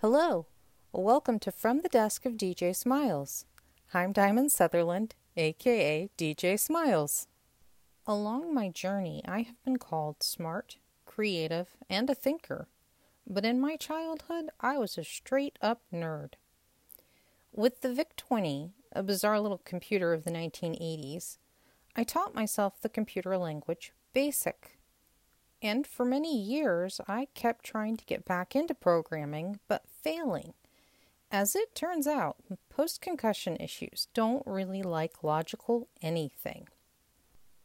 Hello, welcome to From the Desk of DJ Smiles. I'm Diamond Sutherland, aka DJ Smiles. Along my journey, I have been called smart, creative, and a thinker, but in my childhood, I was a straight up nerd. With the VIC 20, a bizarre little computer of the 1980s, I taught myself the computer language BASIC. And for many years, I kept trying to get back into programming, but failing. As it turns out, post concussion issues don't really like logical anything.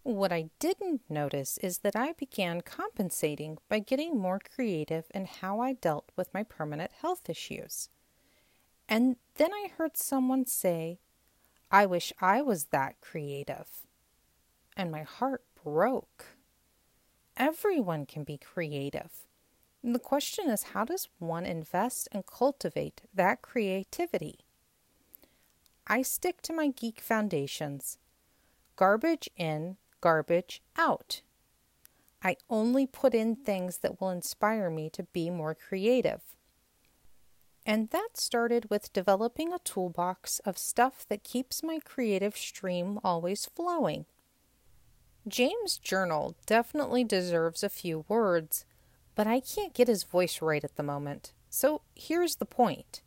What I didn't notice is that I began compensating by getting more creative in how I dealt with my permanent health issues. And then I heard someone say, I wish I was that creative. And my heart broke. Everyone can be creative. The question is how does one invest and cultivate that creativity? I stick to my geek foundations garbage in, garbage out. I only put in things that will inspire me to be more creative. And that started with developing a toolbox of stuff that keeps my creative stream always flowing. James' journal definitely deserves a few words, but I can't get his voice right at the moment. So here's the point.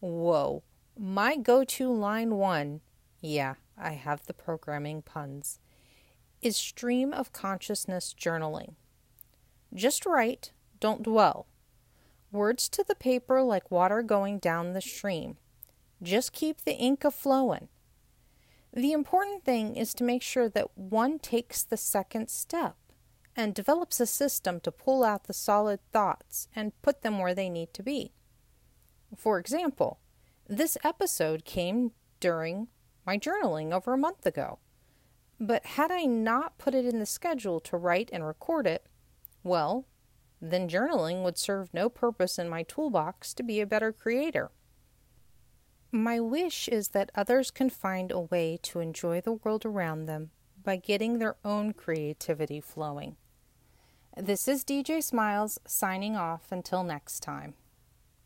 Whoa, my go to line one, yeah, I have the programming puns, is stream of consciousness journaling. Just write, don't dwell. Words to the paper like water going down the stream. Just keep the ink a flowin'. The important thing is to make sure that one takes the second step and develops a system to pull out the solid thoughts and put them where they need to be. For example, this episode came during my journaling over a month ago. But had I not put it in the schedule to write and record it, well, then journaling would serve no purpose in my toolbox to be a better creator. My wish is that others can find a way to enjoy the world around them by getting their own creativity flowing. This is DJ Smiles signing off until next time.